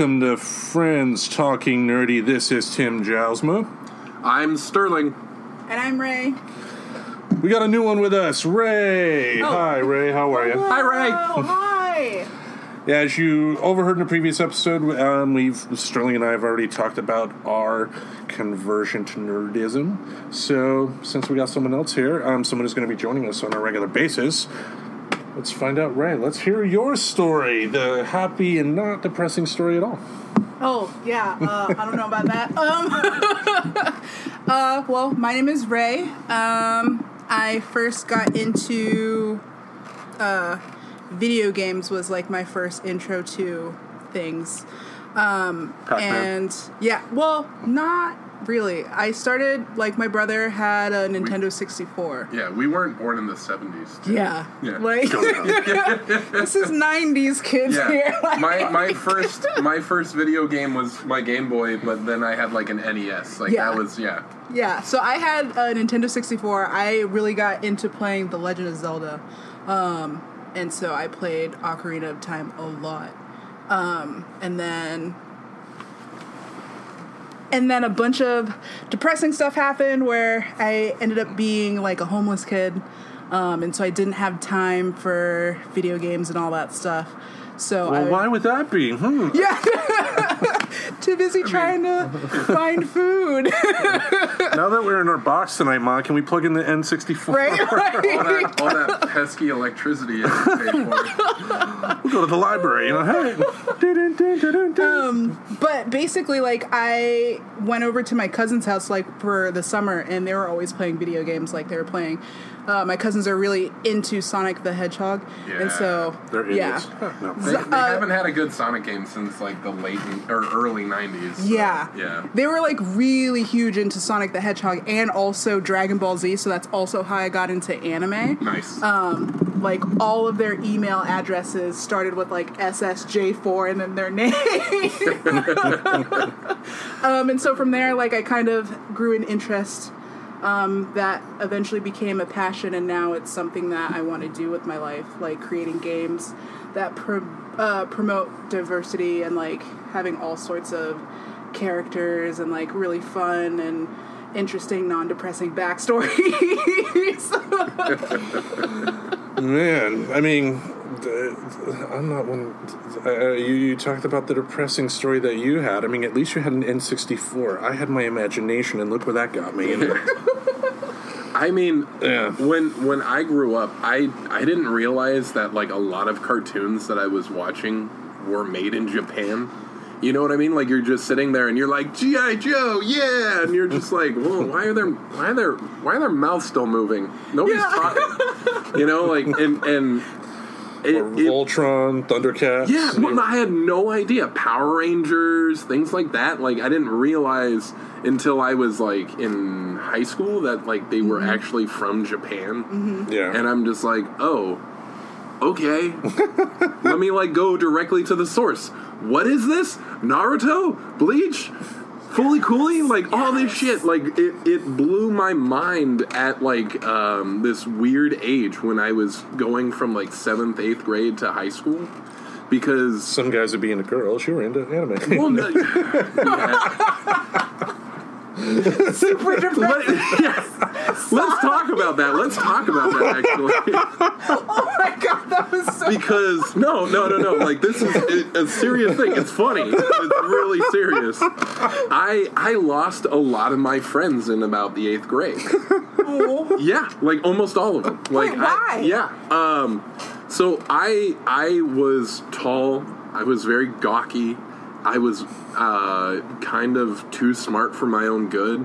everybody. Welcome to Friends Talking Nerdy. This is Tim Jousma. I'm Sterling. And I'm Ray. We got a new one with us, Ray. Oh. Hi, Ray. How are you? Hi, Ray. Oh, hi. As you overheard in a previous episode, um, we've Sterling and I have already talked about our conversion to nerdism. So, since we got someone else here, um, someone who's going to be joining us on a regular basis, let's find out, Ray. Let's hear your story, the happy and not depressing story at all. Oh, yeah. Uh, I don't know about that. Um, uh, well, my name is Ray. Um, I first got into uh, video games was like my first intro to things. Um, and yeah, well, not really. I started like my brother had a Nintendo 64. Yeah, we weren't born in the 70s. Yeah. Yeah. Like this is 90s kids here. Like, my my first my first video game was my Game Boy, but then I had like an NES. Like Yeah. that was yeah. Yeah, so I had a Nintendo 64. I really got into playing The Legend of Zelda. Um, and so I played Ocarina of Time a lot. Um, and then and then a bunch of depressing stuff happened where I ended up being like a homeless kid. Um, and so I didn't have time for video games and all that stuff. So Well, I why would that be? Hmm. yeah, too busy trying to find food. now that we're in our box tonight, Ma, can we plug in the N64? right, All right. that all that pesky electricity I had to pay for. We'll go to the library, you know. Hey. Um, but basically, like I went over to my cousin's house like for the summer, and they were always playing video games. Like they were playing. Uh, my cousins are really into Sonic the Hedgehog, Yeah. and so They're yeah, idiots. No. They, they Uh, haven't had a good Sonic game since like the late or early 90s. so, yeah, Yeah. They were like really huge into Sonic the Hedgehog and also Dragon Ball Z. So that's also how I got into anime. Nice. Like all of their email addresses started with like SSJ4 and then their name. um, and so from there, like I kind of grew an interest um, that eventually became a passion, and now it's something that I want to do with my life, like creating games that uh, promote diversity and like having all sorts of characters and like really fun and interesting, non-depressing backstories. Man, I mean, I'm not one. Uh, you, you talked about the depressing story that you had. I mean, at least you had an N64. I had my imagination, and look where that got me. You know? I mean, Yeah. when when I grew up, I I didn't realize that like a lot of cartoons that I was watching were made in Japan. You know what I mean? Like you're just sitting there and you're like GI Joe, yeah, and you're just like, whoa, why are their why are their why are their mouths still moving? Nobody's Yeah. talking. You know, like and and it, or it- Voltron, Thundercats. yeah, well, I had no idea. Power Rangers, things like that. Like I didn't realize until I was like in high school that like they were mm-hmm. actually from Japan. Mm-hmm. yeah. And I'm just like, oh, okay. Let me like go directly to the source. What is this? Naruto? Bleach? Fooly Cooly? Like all this shit. Like it, it blew my mind at like um, this weird age when I was going from like seventh, eighth grade to high school. Because Some guys would be into girls. You were into anime. well, no- yeah. Super depressing. Let, yes. Let's talk about that. Let's talk about that actually. Oh my god, that was so. because no, no, no, no. Like this is a, a serious thing. It's funny. It's really serious. I I lost a lot of my friends in about the eighth grade. Yeah, like almost all of them. Like Wait, I- why? yeah. Um. So I I was tall. I was very gawky. I was uh, kind of too smart for my own good.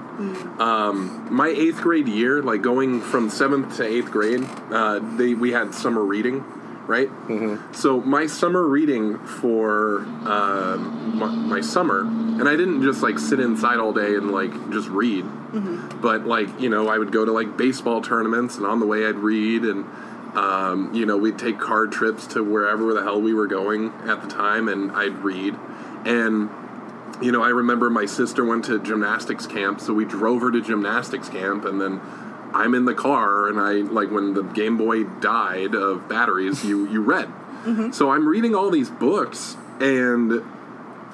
Um, my eighth grade year, like going from seventh to eighth grade, uh, they we had summer reading, right? Mm-hmm. So my summer reading for uh, my, my summer, and I didn't just like sit inside all day and like just read, but like you know I would go to like baseball tournaments, and on the way I'd read and. Um, you know, we'd take car trips to wherever the hell we were going at the time, and I'd read. And you know, I remember my sister went to gymnastics camp, so we drove her to gymnastics camp, and then I'm in the car, and I like when the Game Boy died of batteries, you you read. So I'm reading all these books, and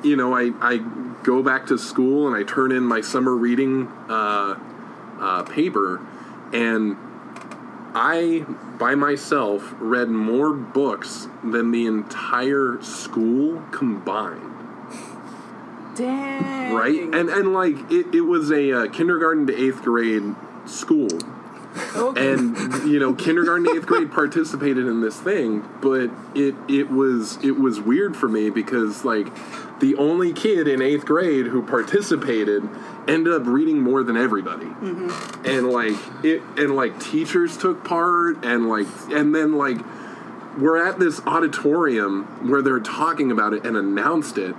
you know, I I go back to school and I turn in my summer reading uh, uh, paper, and I by myself read more books than the entire school combined Dang. right? And and like it, it was a uh, kindergarten to eighth grade school. Okay. and you know kindergarten to eighth grade participated in this thing but it it was it was weird for me because like the only kid in eighth grade who participated ended up reading more than everybody. And like it and like teachers took part and like and then like we're at this auditorium where they're talking about it and announced it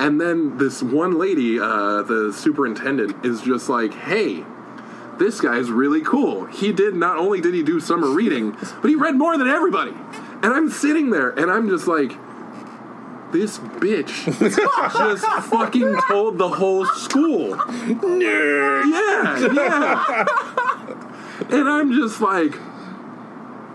and then this one lady uh, the superintendent is just like hey this guy's really cool. He did not only did he do summer reading but he read more than everybody. And i'm sitting there and i'm just like this bitch just fucking told the whole school. Yeah yeah. And i'm just like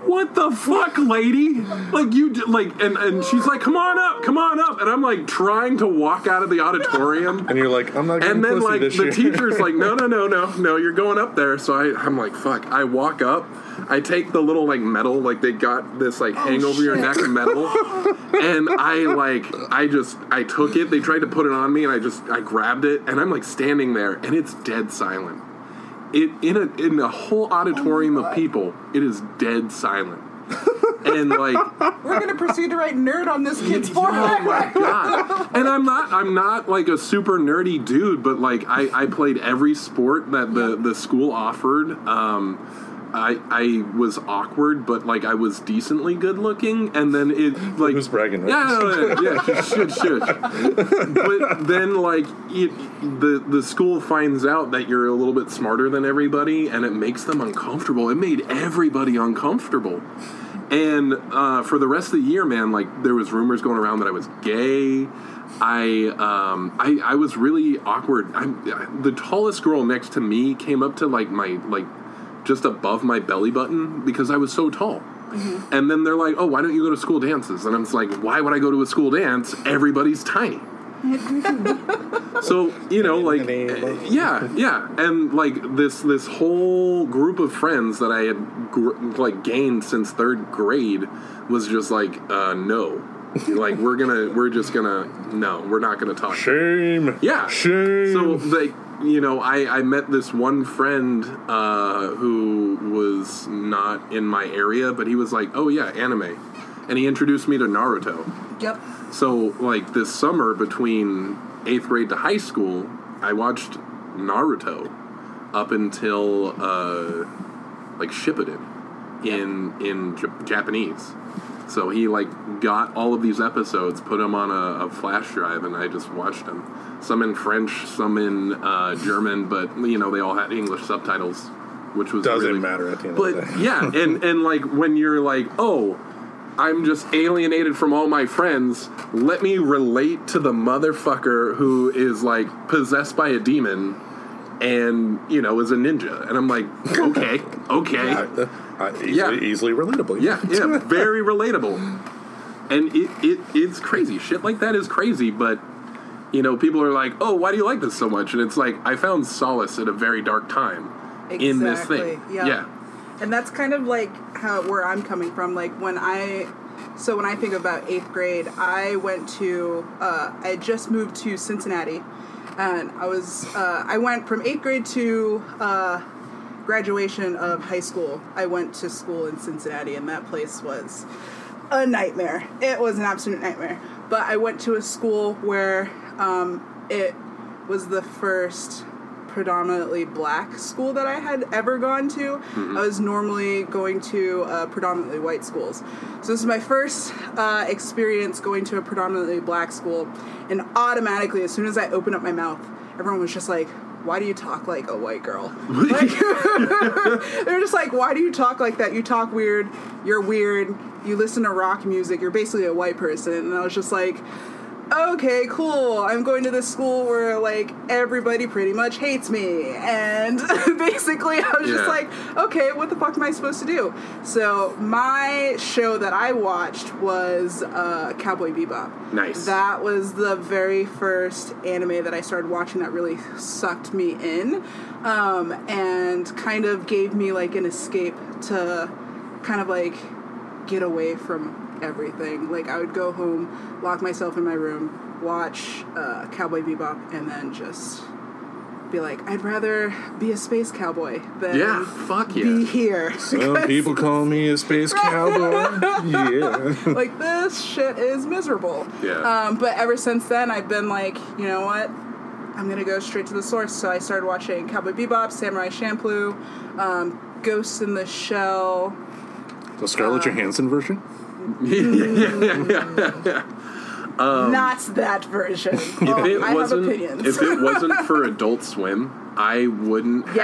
what the fuck, lady? Like you, d- like, and and she's like, come on up, come on up, and I'm like trying to walk out of the auditorium, And you're like, I'm not and then like this the year. teacher's like, no, no, no, no, no, you're going up there. So I, I'm like, fuck. I walk up, I take the little like metal, like they got this like oh, hang over your neck metal, and I like, I just, I took it. They tried to put it on me, and I just, I grabbed it, and I'm like standing there, and it's dead silent. It in a in a whole auditorium of people, it is dead silent, and like We're gonna proceed to write nerd on this kid's forehead. Oh my god! And I'm not I'm not like a super nerdy dude, but like I, I played every sport that the, the school offered. Um, I I was awkward, but like I was decently good looking, and then it like bragging, right? Yeah, no, no, yeah, shush, shush, shush. But then like it, the the school finds out that you're a little bit smarter than everybody, and it makes them uncomfortable. It made everybody uncomfortable. And uh, for the rest of the year, man, like there was rumors going around that I was gay. I um, I, I was really awkward. I'm, the tallest girl next to me came up to like my like just above my belly button because I was so tall. And then they're like, "Oh, why don't you go to school dances?" And I'm just like, "Why would I go to a school dance? Everybody's tiny." so you know, like, uh, yeah, yeah, and like this this whole group of friends that I had gr- like gained since third grade was just like, uh, no, like we're gonna we're just gonna no, we're not gonna talk. Shame. Yeah. Shame. So like you know, I I met this one friend uh, who was not in my area, but he was like, oh yeah, anime, and he introduced me to Naruto. Yep. So like this summer between eighth grade to high school, I watched Naruto up until uh, like Shippuden in in J- Japanese. So he like got all of these episodes, put them on a, a flash drive, and I just watched them. Some in French, some in uh, German, but you know they all had English subtitles, which was Doesn't really- matter at the end But of the day. yeah, and and like when you're like, oh, I'm just alienated from all my friends. Let me relate to the motherfucker who is like possessed by a demon and, you know, is a ninja. And I'm like, okay, okay. Uh, uh, easily, Yeah. easily relatable. Yeah, yeah, very relatable. And it, it it's crazy. Shit like that is crazy, but you know, people are like, "Oh, why do you like this so much?" And it's like I found solace at a very dark time in this thing. Yeah. yeah. And that's kind of like how where I'm coming from. Like when I, so when I think about eighth grade, I went to, uh, I just moved to Cincinnati, and I was, uh, I went from eighth grade to uh, graduation of high school. I went to school in Cincinnati, and that place was a nightmare. It was an absolute nightmare. But I went to a school where um, it was the first predominantly black school that I had ever gone to. I was normally going to uh, predominantly white schools. So this is my first uh, experience going to a predominantly black school, and automatically, as soon as I opened up my mouth, everyone was just like, why do you talk like a white girl? Like, they're just like, why do you talk like that? You talk weird. You're weird. You listen to rock music. You're basically a white person. And I was just like, okay, cool. I'm going to this school where like everybody pretty much hates me, and basically I was just like, okay, what the fuck am I supposed to do? So my show that I watched was uh, Cowboy Bebop. Nice. That was the very first anime that I started watching that really sucked me in, um, and kind of gave me like an escape to kind of like get away from everything. Like I would go home, lock myself in my room, watch uh, Cowboy Bebop, and then just be like, I'd rather be a space cowboy than Yeah, fuck be here. Some people call me a space cowboy. yeah. like this shit is miserable. Yeah. Um, but ever since then, I've been like, you know what? I'm gonna go straight to the source. So I started watching Cowboy Bebop, Samurai Champloo, um, Ghost in the Shell. The Scarlett Johansson version? Not that version. If Oh, it I wasn't, opinions. if it wasn't for Adult Swim, I wouldn't Yes.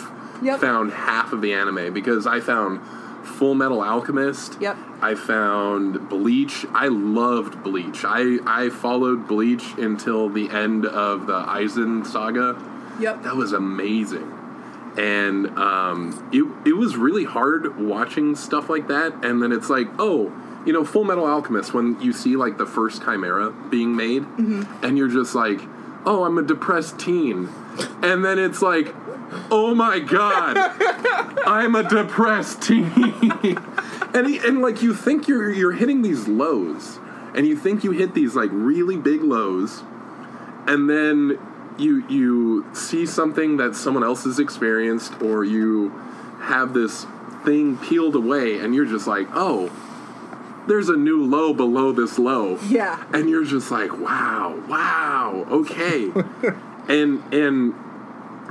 have Yep. found half of the anime because I found Full Metal Alchemist. Yep. I found Bleach. I loved Bleach. I I followed Bleach until the end of the Aizen saga. yep. That was amazing. And um, it, it was really hard watching stuff like that. And then it's like, oh, you know, Full Metal Alchemist, when you see like the first Chimera being made, mm-hmm. and you're just like, oh, I'm a depressed teen. And then it's like, oh my God, I'm a depressed teen. and, he, and like you think you're, you're hitting these lows, and you think you hit these like really big lows and then you you see something that someone else has experienced or you have this thing peeled away and you're just like oh there's a new low below this low Yeah. and you're just like wow wow okay and and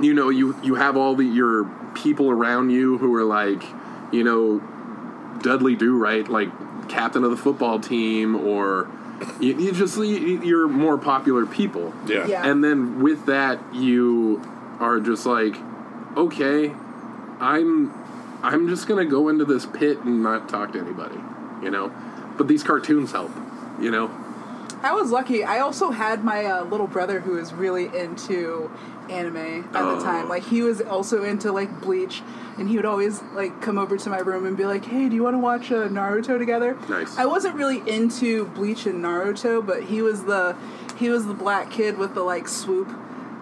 you know you you have all the your people around you who are like you know Dudley Do right like captain of the football team or you, you just you- you're more popular people Yeah. Yeah. and then with that you are just like okay i'm i'm just gonna go into this pit and not talk to anybody you know but these cartoons help you know I was lucky. I also had my uh, little brother who was really into anime at Oh. the time. Like he was also into like Bleach, and he would always like come over to my room and be like, "Hey, do you want to watch uh, Naruto together?" Nice. I wasn't really into Bleach and Naruto, but he was the he was the black kid with the like swoop.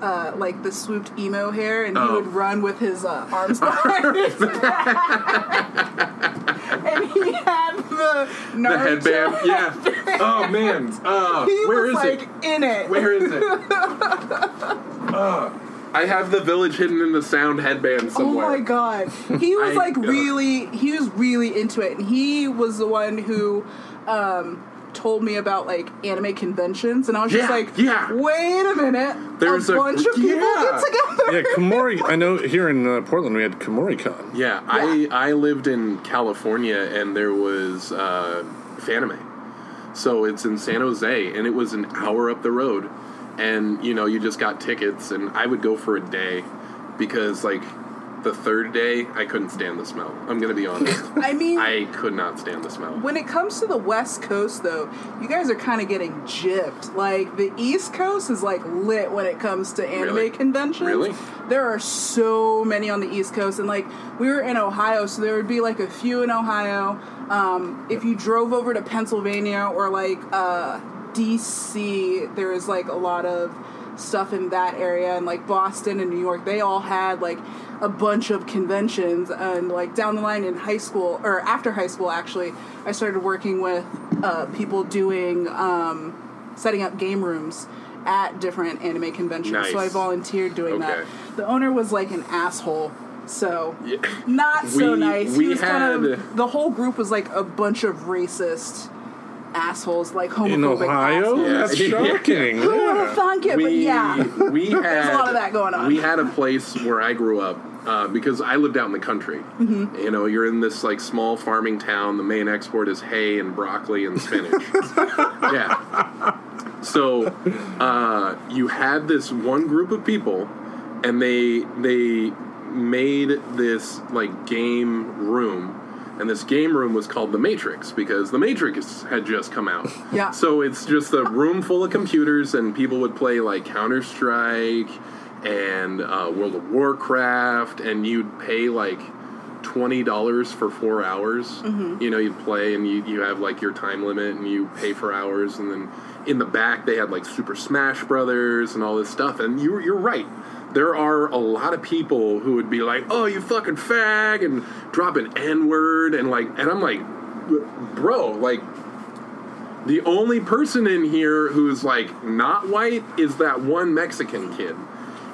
Uh, like the swooped emo hair, and he Oh. would run with his uh, arms behind his back. and he had the the headband yeah oh man uh, He where was is like it in it. where is it uh, i have the village hidden in the sound headband somewhere. Oh my god. He was I- like really he was really into it and he was the one who um told me about like anime conventions and I was just Yeah, like yeah. wait a minute There's a a- bunch of people yeah. get together Yeah, Kumori. I know here in uh, Portland we had Kumoricon. Yeah, Yeah. I I lived in California and there was uh, Fanime, so it's in San Jose and it was an hour up the road, and you know you just got tickets and I would go for a day because like the third day I couldn't stand the smell. I'm gonna be honest, I mean I could not stand the smell. when it comes to the West Coast, though, you guys are kind of getting gypped. Like the East Coast is like lit when it comes to anime Really? conventions. Really? There are so many on the East Coast, and like we were in Ohio, so there would be like a few in Ohio. Um, if you drove over to Pennsylvania or like uh, DC, there is like a lot of stuff in that area, and like Boston and New York, they all had like a bunch of conventions. And like down the line in high school or after high school, actually, I started working with uh, people doing um, setting up game rooms at different anime conventions. So I volunteered doing that. The owner was like an asshole. So Yeah. not so We- nice. we he was kind had- of the whole group was like a bunch of racist assholes, like homophobic In Ohio? assholes. That's shocking. Who would have thunk it? but yeah, we had a lot of that going on. We had a place where I grew up uh, because I lived out in the country. Mm-hmm. You know, you're in this like small farming town. The main export is hay and broccoli and spinach. yeah. So uh, you had this one group of people, and they they made this like game room and this game room was called the Matrix because the Matrix had just come out. Yeah. So it's just a room full of computers, and people would play like Counter Strike and uh, World of Warcraft, and you'd pay like twenty dollars for four hours. You know, you'd play, and you you have like your time limit, and you pay for hours, and then in the back they had like Super Smash Brothers and all this stuff. And you you're right. There are a lot of people who would be like, "Oh, you fucking fag," and drop an N word, and like, and I'm like, bro, like the only person in here who's like not white is that one Mexican kid.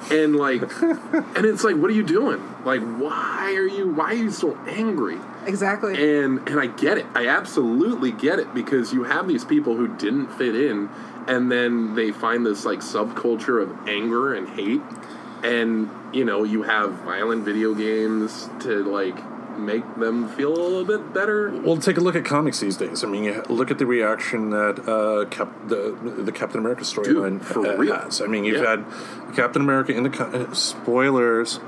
And like and it's like what are you doing? Like why are you why are you so angry? Exactly. And and I get it. I absolutely get it because you have these people who didn't fit in and then they find this like subculture of anger and hate and you know, you have violent video games to like make them feel a little bit better. Well, take a look at comics these days. I mean, you look at the reaction that uh, Cap- the the Captain America storyline for real. has. I mean, you've Yeah. had Captain America in the co- uh, spoilers.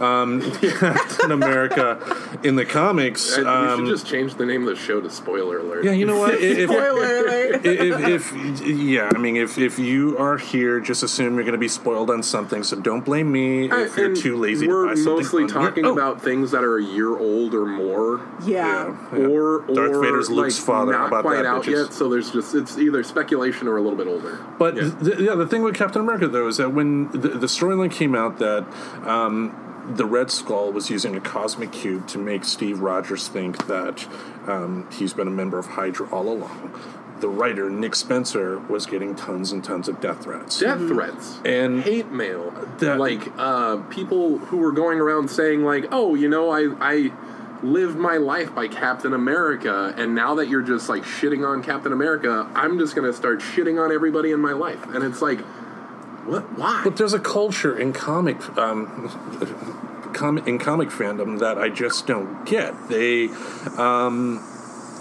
Um, Captain America in the comics. And we Um, should just change the name of the show to Spoiler Alert. yeah, you know what? If, Spoiler alert. if, if yeah, I mean, if if you are here, just assume you're going to be spoiled on something. So don't blame me if you're too lazy We're to buy something. mostly on your- talking Oh, about things that are a year old or more, yeah. yeah. or or Darth Vader's Luke's like, father. Not about quite that, out bitches? yet, so there's just it's either speculation or a little bit older. But Yeah. th- yeah, the thing with Captain America though is that when the, the storyline came out that um, the Red Skull was using a cosmic cube to make Steve Rogers think that um, he's been a member of Hydra all along. The writer Nick Spencer was getting tons and tons of death threats. death threats And- hate mail, That- like uh, people who were going around saying like, "Oh, you know, I I." lived my life by Captain America, and now that you're just like shitting on Captain America, I'm just gonna start shitting on everybody in my life, and it's like, what? Why? But there's a culture in comic um, com- in comic fandom that I just don't get. They um,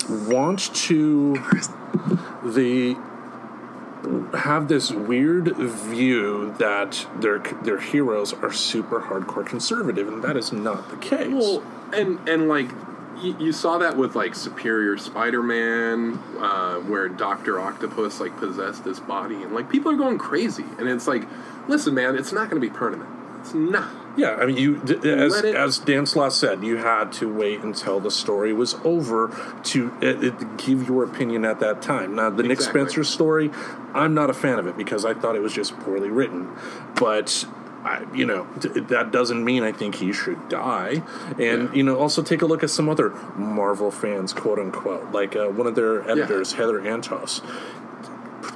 want to they have this weird view that their their heroes are super hardcore conservative, and that is not the case. Well, and and like you, you saw that with like Superior Spider-Man, uh, where Doctor Octopus like possessed this body, and like people are going crazy, and it's like, listen, man, it's not going to be permanent. It's not. Yeah, I mean, you d- as it- as Dan Slott said, you had to wait until the story was over to uh, uh, give your opinion at that time. Now, the Nick Spencer story, I'm not a fan of it because I thought it was just poorly written. But I, you know, d- that doesn't mean I think he should die. And Yeah. you know, also take a look at some other Marvel fans, quote unquote, like uh, one of their editors, Heather Antos.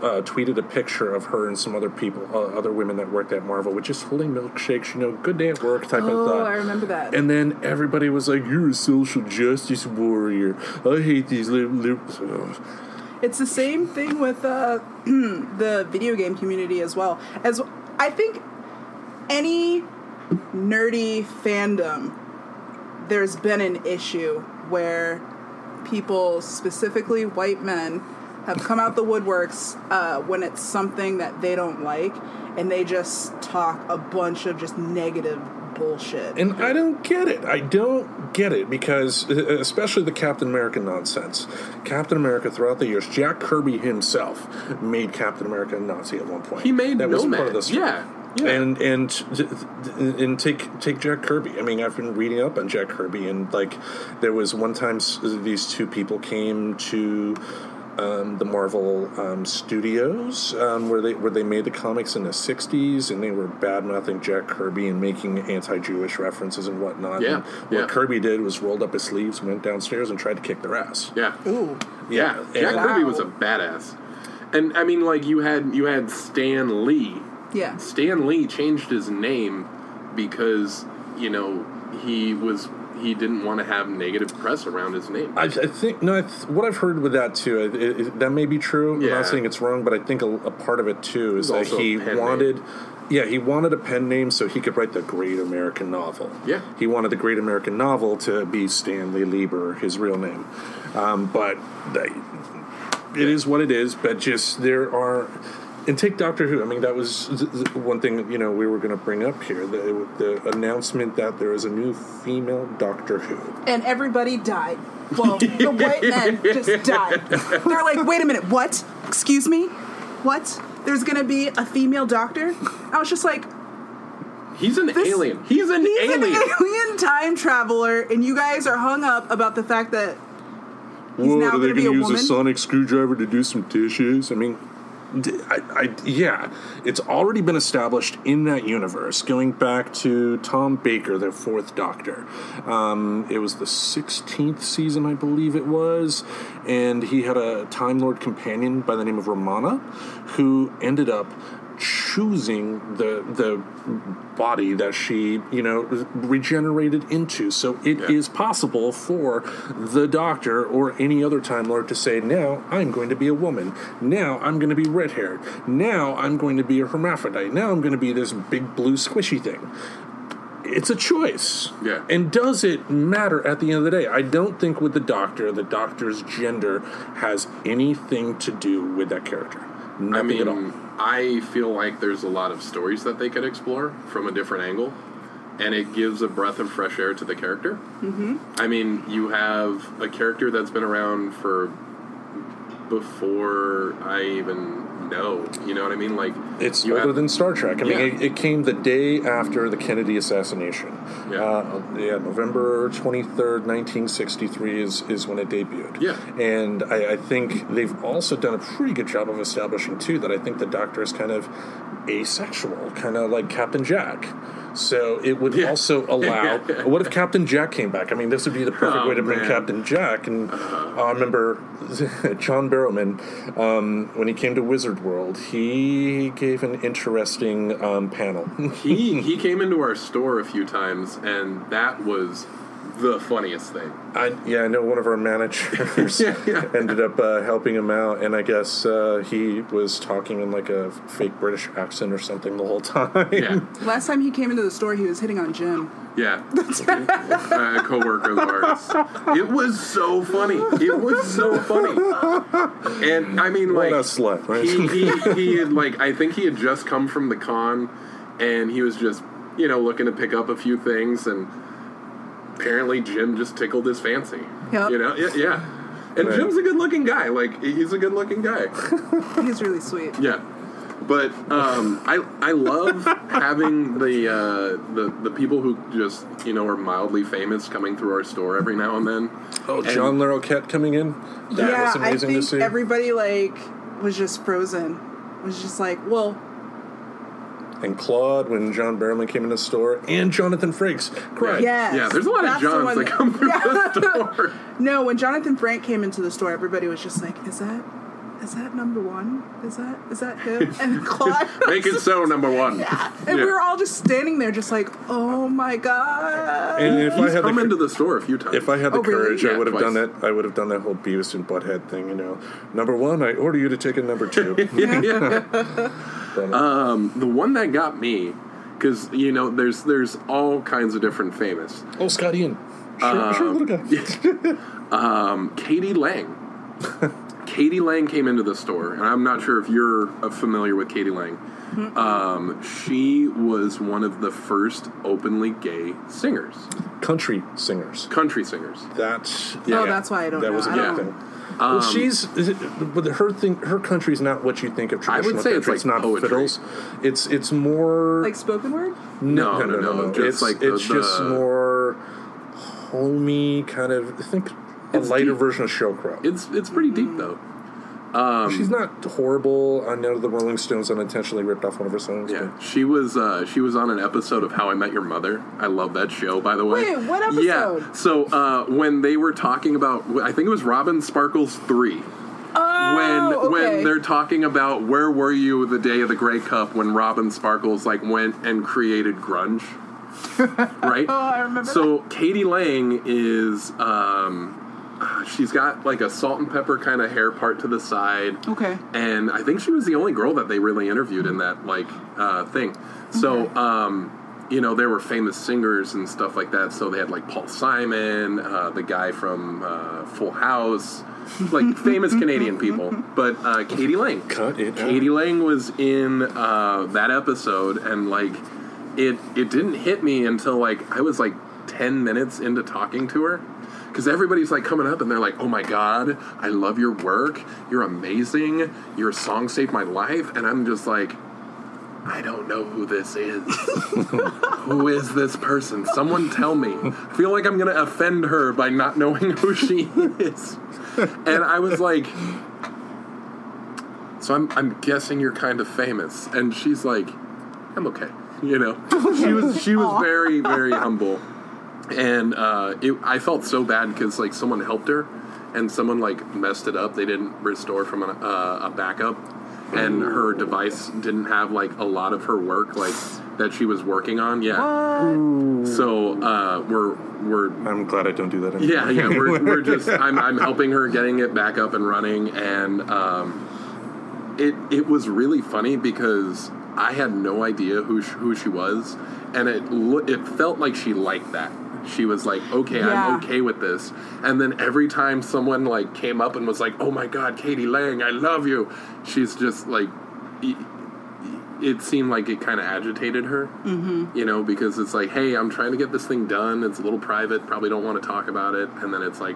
Uh, tweeted a picture of her and some other people, uh, other women that worked at Marvel, with just holding milkshakes, you know, good day at work type of Oh, thought. I remember that. And then everybody was like, "You're a social justice warrior. I hate these little." little. It's the same thing with uh, the video game community as well. As I think any nerdy fandom, there's been an issue where people, specifically white men, have come out the woodworks uh, when it's something that they don't like, and they just talk a bunch of just negative bullshit. And I don't get it. I don't get it because, uh, especially the Captain America nonsense. Captain America, throughout the years, Jack Kirby himself made Captain America a Nazi at one point. He made that was Nomad. part of the. Yeah, yeah. And and and take take Jack Kirby. I mean, I've been reading up on Jack Kirby, and like there was one time these two people came to um, the Marvel um, Studios, um, where they where they made the comics in the '60s, and they were bad mouthing Jack Kirby and making anti-Jewish references and whatnot. Yeah, And what. Kirby did was rolled up his sleeves, went downstairs, and tried to kick their ass. Yeah. Ooh. Yeah, Jack and- Kirby was a badass, and I mean, like you had you had Stan Lee. Yeah. Stan Lee changed his name because you know he was he didn't want to have negative press around his name. I, I think no. I th- what I've heard with that too, it, it, that may be true. I'm not saying it's wrong, but I think a, a part of it too is that he wanted. name. Yeah, he wanted a pen name so he could write the Great American Novel. Yeah. he wanted the Great American Novel to be Stanley Lieber, his real name. Um, but they, it is what it is. But just there are and take Doctor Who. I mean, that was th- th- one thing you know we were going to bring up here the, the announcement that there is a new female Doctor Who. and everybody died. Well, the white men just died. They're like, wait a minute, what? Excuse me? What? There's gonna be a female doctor? I was just like, He's an This- alien. He's an he's alien. an alien time traveler, and you guys are hung up about the fact that he's What, now are they gonna be a gonna use woman. a sonic screwdriver to do some dishes? I mean, d- I, I- yeah, it's already been established in that universe, going back to Tom Baker, their fourth Doctor. Um, it was the 16th season, I believe it was, and he had a Time Lord companion by the name of Romana, who ended up choosing the the body that she you know regenerated into so it is Yeah. possible for the doctor or any other time lord to say now i'm going to be a woman now i'm going to be red haired now i'm going to be a hermaphrodite now i'm going to be this big blue squishy thing it's a choice. Yeah. And does it matter at the end of the day? I don't think with the doctor, the doctor's gender has anything to do with that character. I Nothing mean, at all. I feel like there's a lot of stories that they could explore from a different angle, and it gives a breath of fresh air to the character. Mm-hmm. I mean, you have a character that's been around for before I even know. You know what I mean? Like It's you older have- than Star Trek. I mean, it, it came the day after the Kennedy assassination. Yeah. Uh, yeah, November 23rd, 1963 is, is when it debuted. Yeah. And I, I think they've also done a pretty good job of establishing, too, that I think the Doctor is kind of asexual, kind of like Captain Jack. So it would Yeah. also allow. what if Captain Jack came back? I mean, this would be the perfect Oh, way to bring man. Captain Jack. And uh, I remember John Barrowman um, when he came to Wizard World. He gave an interesting um, panel. he he came into our store a few times, and that was the funniest thing. I, yeah, I know one of our managers Yeah, yeah. ended up uh, helping him out, and I guess uh, he was talking in like a fake British accent or something the whole time. Yeah, Last time he came into the store, he was hitting on Jim. yeah. a coworker of ours. It was so funny. It was so funny. And I mean, What like a slut, right? he, he he had like I think he had just come from the con, and he was just you know looking to pick up a few things, and apparently Jim just tickled his fancy. Yep. You know, yeah. yeah. And Right. Jim's a good-looking guy. Like he's a good-looking guy. He's really sweet. Yeah, but um, I I love having the uh, the the people who just you know are mildly famous coming through our store every now and then. oh, John Larroquette coming in. That yeah, was amazing I to think see. everybody like was just frozen. Was just like, well, and Claude when John Barrowman came in the store, and Jonathan Frakes. Correct. Yes. Yeah, there's a lot That's of Johns that that- come through Yeah. the store. no. When Jonathan Frakes came into the store, everybody was just like, "Is that, is that number one? Is that, is that him?" And Claude, Make it so, number one. Yeah. and we were all just standing there, just like, "Oh my god!" And if I had come the, into the store a few times. If I had the Oh, really? courage, I would have done that. I would have done that whole Beavis and Butthead thing. You know, number one, I order you to take a number two. But, uh, the one that got me, because you know, there's there's all kinds of different famous. oh, Scott Ian, sure, sure, little guy. Um, k.d. lang. k.d. lang came into the store, and I'm not sure if you're uh, familiar with k.d. lang. Um, she was one of the first openly gay singers, Country singers. country singers. That Oh, that's why I don't that know. was a I big don't- thing. well, she's it, but her thing. Her country's not what you think of I would traditional say it's country. like It's not poetry. fiddles. It's it's more like spoken word. No, no, no, just it's like the- it's just the- more homey kind of. I think a lighter deep. version of Sheryl Crow. It's it's pretty deep though. Um, She's not horrible. I know the Rolling Stones unintentionally ripped off one of her songs. Yeah, she was uh, she was on an episode of How I Met Your Mother. I love that show, by the way. Wait, what Yeah, so uh, when they were talking about, I think it was Robin Sparkles three. Oh, when okay. when they're talking about where were you the day of the Grey Cup when Robin Sparkles like went and created grunge, right? Oh, I remember So k.d. lang is um, she's got like a salt and pepper kind of hair part to the side. Okay. And I think she was the only girl that they really interviewed in that like uh, thing. So um, you know, there were famous singers and stuff like that. So they had like Paul Simon, uh, the guy from uh, Full House, like famous Canadian people. But uh, k.d. lang, Cut it out. k.d. lang was in uh, that episode, and like it it didn't hit me until like I was like ten minutes into talking to her. Because everybody's like coming up and they're like, "Oh my god, I love your work. You're amazing. Your song saved my life." And I'm just like, I don't know who this is. who is this person? Someone tell me. I feel like I'm going to offend her by not knowing who she is. And I was like, so I'm, I'm guessing you're kind of famous. And she's like, I'm okay. You know, she was she was very very humble, and uh, it, I felt so bad because like someone helped her, and someone like messed it up. They didn't restore from an, uh, a backup, and her device didn't have like a lot of her work like that she was working on. Yeah, so uh, we're we're I'm glad I don't do that anymore. yeah, yeah. We're, we're just I'm, I'm helping her getting it back up and running, and um, it it was really funny because I had no idea who she, who she was, and it lo- it felt like she liked that. She was like, "Okay, Yeah. I'm okay with this." And then every time someone like came up and was like, "Oh my God, k.d. lang, I love you," she's just like. It seemed like it kind of agitated her, mm-hmm. you know, because it's like, hey, I'm trying to get this thing done. It's a little private. Probably don't want to talk about it. And then it's like,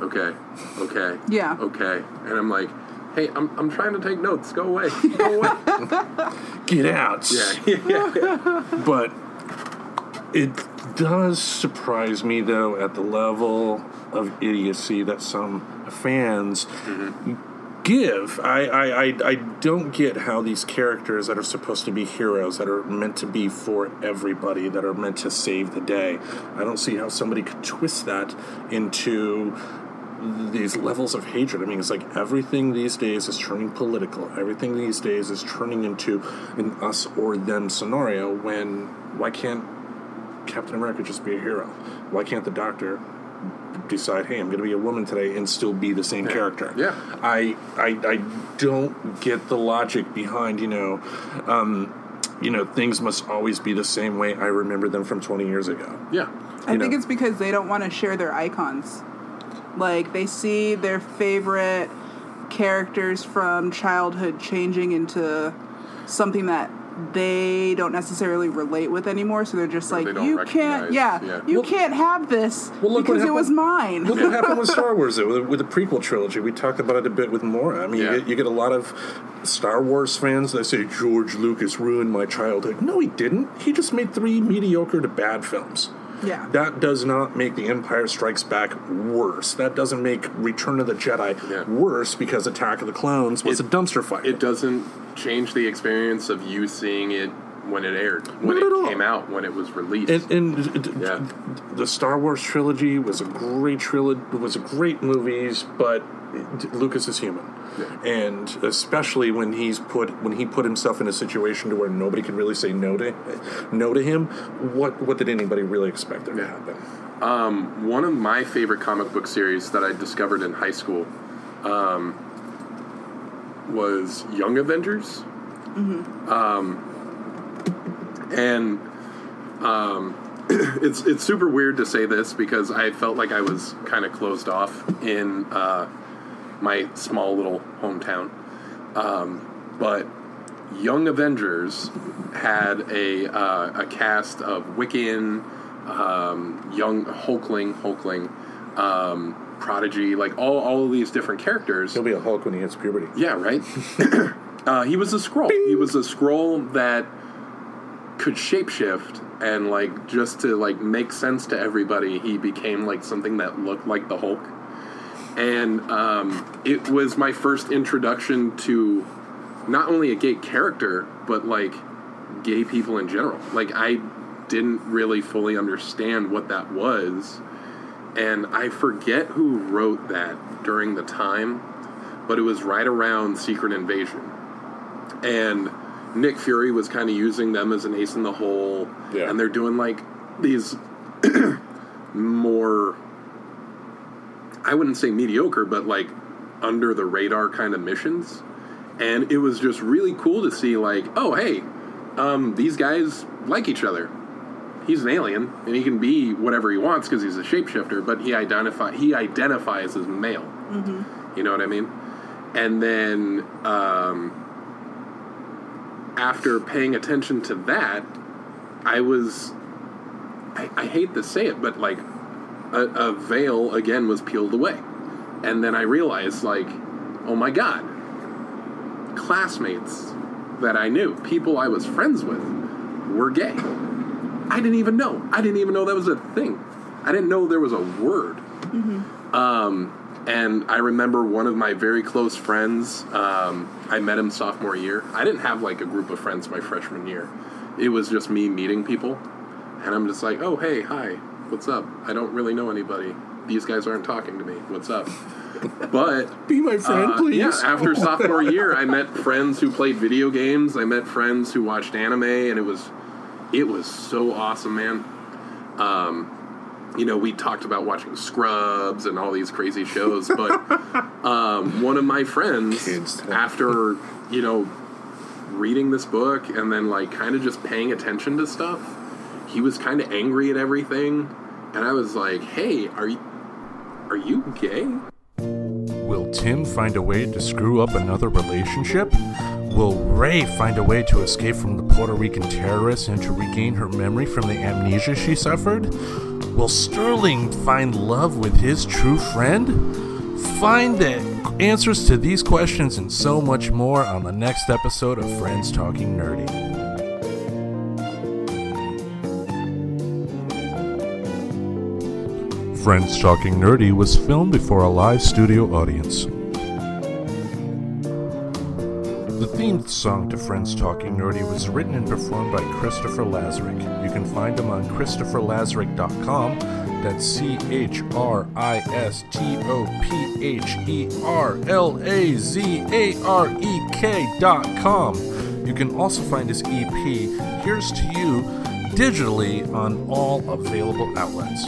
okay, okay, Yeah. okay. And I'm like, hey, I'm, I'm trying to take notes. Go away. Go away. Get out. yeah, yeah, yeah. But it does surprise me, though, at the level of idiocy that some fans give. I, I, I, I don't get how these characters that are supposed to be heroes, that are meant to be for everybody, that are meant to save the day, I don't see how somebody could twist that into these levels of hatred. I mean, it's like everything these days is turning political. Everything these days is turning into an us or them scenario. When why can't Captain America just be a hero? Why can't the Doctor decide, hey, I'm going to be a woman today and still be the same character? Yeah. I, I I don't get the logic behind you know. Um, you know, things must always be the same way I remember them from 20 years ago. yeah. I you think know. it's because they don't want to share their icons. Like they see their favorite characters from childhood changing into something that they don't necessarily relate with anymore. So they're just Or like, they you can't, yeah, yeah. you Well- can't have this Well, look what because it was happened- mine. Look what happened with Star Wars, though, with, with the prequel trilogy. We talked about it a bit with Mora. I mean, Yeah. you, get, you get a lot of Star Wars fans that say George Lucas ruined my childhood. No, he didn't. He just made three mediocre to bad films. Yeah, That does not make The Empire Strikes Back worse. That doesn't make Return of the Jedi Yeah. worse because Attack of the Clones was It- a dumpster fire. It doesn't change the experience of you seeing it when it aired, when Not at all. it came out, when it was released. And, and d- d- Yeah. the Star Wars trilogy was a great trilogy. Was a great movies, but Lucas is human, Yeah. and especially when he's put when he put himself in a situation to where nobody can really say no to no to him. What what did anybody really expect there to happen? Um, one of my favorite comic book series that I discovered in high school um, was Young Avengers. Um, and um, it's it's super weird to say this because I felt like I was kind of closed off in uh, my small little hometown. Um, but Young Avengers had a uh, a cast of Wiccan, um, Young Hulkling, Hulkling, um, Prodigy, like all all of these different characters. He'll be a Hulk when he hits puberty. Yeah, right. uh, he was a Skrull. He was a Skrull that could shapeshift and like just to like make sense to everybody. He became like something that looked like the Hulk, and um, it was my first introduction to not only a gay character but like gay people in general. Like I didn't really fully understand what that was. And I forget who wrote that during the time, but it was right around Secret Invasion. And Nick Fury was kind of using them as an ace in the hole. Yeah. And they're doing like these more, I wouldn't say mediocre, but like under the radar kind of missions. And it was just really cool to see, like, oh, hey, um, these guys like each other. He's an alien, and he can be whatever he wants because he's a shapeshifter. But he identify he identifies as male. You know what I mean? And then um, after paying attention to that, I was I, I hate to say it, but like a, a veil again was peeled away, and then I realized like, oh my god, classmates that I knew, people I was friends with, were gay. I didn't even know. I didn't even know that was a thing. I didn't know there was a word. Um, and I remember one of my very close friends. Um, I met him sophomore year. I didn't have like a group of friends my freshman year. It was just me meeting people, and I'm just like, oh hey, hi, what's up? I don't really know anybody. These guys aren't talking to me. What's up? But Be my friend, uh, please. Yeah, after sophomore year, I met friends who played video games. I met friends who watched anime, and it was, it was so awesome, man. Um, you know, we talked about watching Scrubs and all these crazy shows, but um, one of my friends, Kids. after you know, reading this book and then like kind of just paying attention to stuff, he was kind of angry at everything, and I was like, "Hey, are you, are you gay?" Will Tim find a way to screw up another relationship? Will Ray find a way to escape from the Puerto Rican terrorists and to regain her memory from the amnesia she suffered? Will Sterling find love with his true friend? Find the answers to these questions and so much more on the next episode of Friends Talking Nerdy. Friends Talking Nerdy was filmed before a live studio audience. Theme song to Friends Talking Nerdy was written and performed by Christopher Lazarek. You can find him on ChristopherLazarek.com. That's C H R I S T O P H E R L A Z A R E K.com. You can also find his EP, Here's to You, digitally on all available outlets.